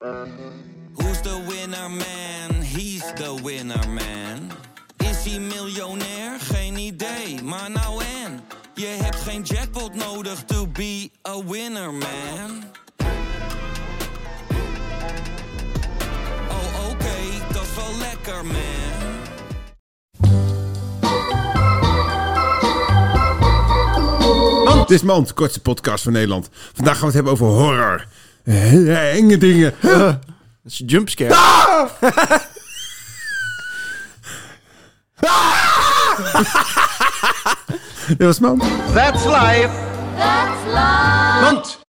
Who's the winner man? He's the winner man. Is hij miljonair? Geen idee, maar nou en. Je hebt geen jackpot nodig to be a winner man. Oh oké, dat is wel lekker man. Dit is Mand, kortste podcast van Nederland. Vandaag gaan we het hebben over horror. Eh, Enge dingen. Dat is een jumpscare. Dit was Mand. That's life. That's love. Mand.